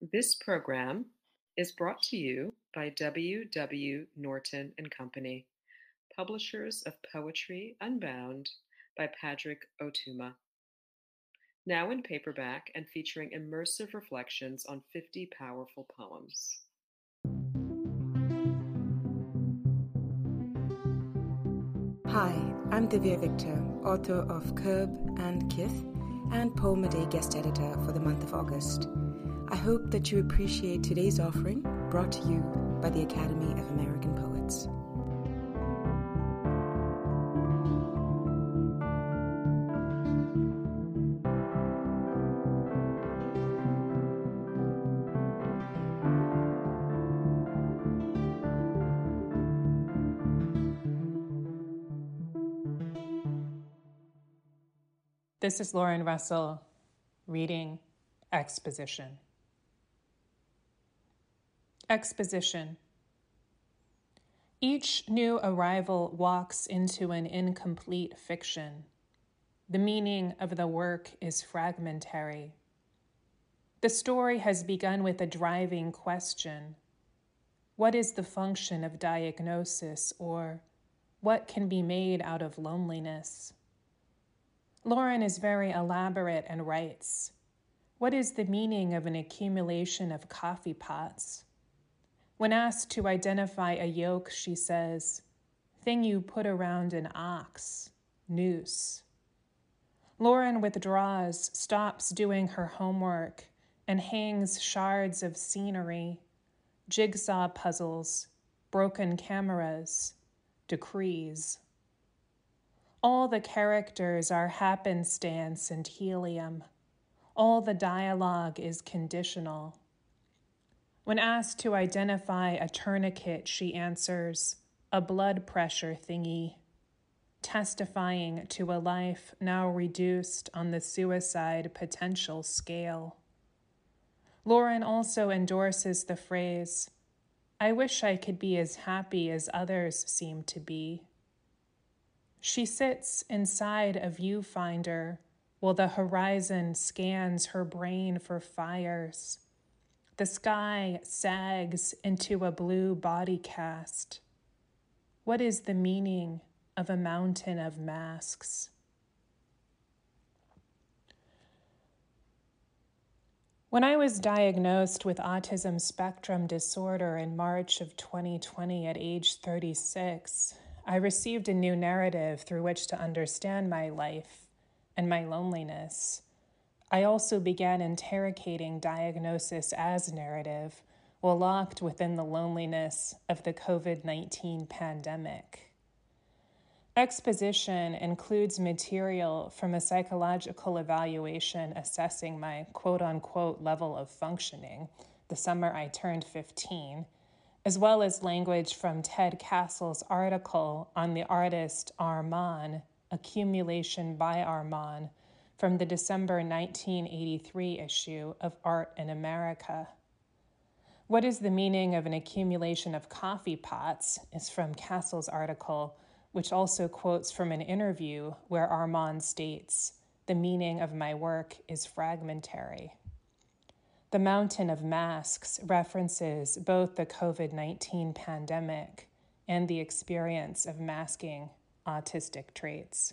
This program is brought to you by W. W. Norton and Company, publishers of Poetry Unbound by Padraig Ó Tuama. Now in paperback and featuring immersive reflections on 50 powerful poems. Hi, I'm Divya Victor, author of Curb and Kith and Poem a Day guest editor for the month of August. I hope that you appreciate today's offering brought to you by the Academy of American Poets. This is Lauren Russell reading Exposition. Exposition. Each new arrival walks into an incomplete fiction. The meaning of the work is fragmentary. The story has begun with a driving question What is the function of diagnosis, or what can be made out of loneliness? Lauren is very elaborate and writes What is the meaning of an accumulation of coffee pots? When asked to identify a yoke, she says, Thing you put around an ox, noose. Lauren withdraws, stops doing her homework, and hangs shards of scenery, jigsaw puzzles, broken cameras, decrees. All the characters are happenstance and helium. All the dialogue is conditional. When asked to identify a tourniquet, she answers, a blood pressure thingy, testifying to a life now reduced on the suicide potential scale. Lauren also endorses the phrase, I wish I could be as happy as others seem to be. She sits inside a viewfinder while the horizon scans her brain for fires. The sky sags into a blue body cast. What is the meaning of a mountain of masks? When I was diagnosed with autism spectrum disorder in March of 2020 at age 36, I received a new narrative through which to understand my life and my loneliness. I also began interrogating diagnosis as narrative while locked within the loneliness of the COVID 19 pandemic. Exposition includes material from a psychological evaluation assessing my quote unquote level of functioning the summer I turned 15 as well as language from Ted Castle's article on the artist Arman, Accumulation by Arman, from the December 1983 issue of Art in America. What is the meaning of an accumulation of coffee pots is from Castle's article, which also quotes from an interview where Arman states, The meaning of my work is fragmentary. The Mountain of Masks references both the COVID 19 pandemic and the experience of masking autistic traits.